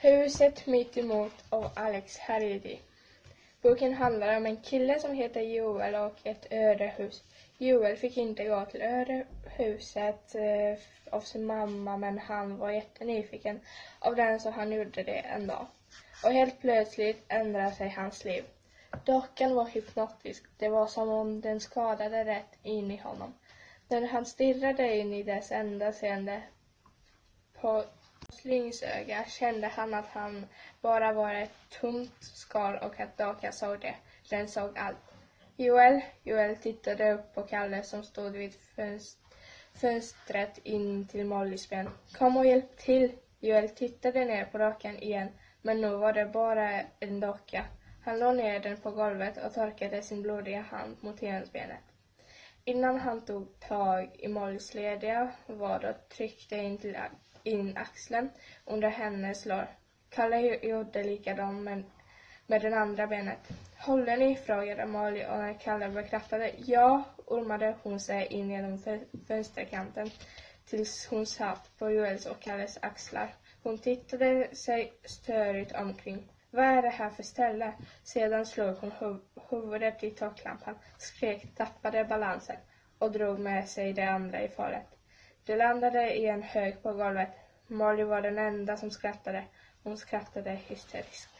Huset mittemot av Alex Haridi. Boken handlar om en kille som heter Joel och ett ödehus. Joel fick inte gå till ödehuset eh, av sin mamma men han var jättenyfiken av den så han gjorde det en dag. Och helt plötsligt ändrade sig hans liv. Dockan var hypnotisk. Det var som om den skadade rätt in i honom. När han stirrade in i dess enda seende på slyngsöga kände han att han bara var ett tomt skal och att Daka såg det. Den såg allt. Joel, Joel tittade upp på Kalle som stod vid fönstret in till Mollys ben. Kom och hjälp till. Joel tittade ner på dockan igen, men nu var det bara en docka. Han låg ner den på golvet och torkade sin blodiga hand mot hensbenet. Innan han tog tag i Mollys lediga vad och tryckte in till in axeln under hennes lår. Kalle gjorde likadant med, med det andra benet. Håller ni? frågade Molly och när Kalle bekräftade ja ormade hon sig in genom fönsterkanten tills hon satt på Joels och Kalles axlar. Hon tittade sig störigt omkring. Vad är det här för ställe? Sedan slog hon huv huvudet i taklampan, skrek, tappade balansen och drog med sig det andra i faret. De landade i en hög på golvet. Molly var den enda som skrattade. Hon skrattade hysteriskt.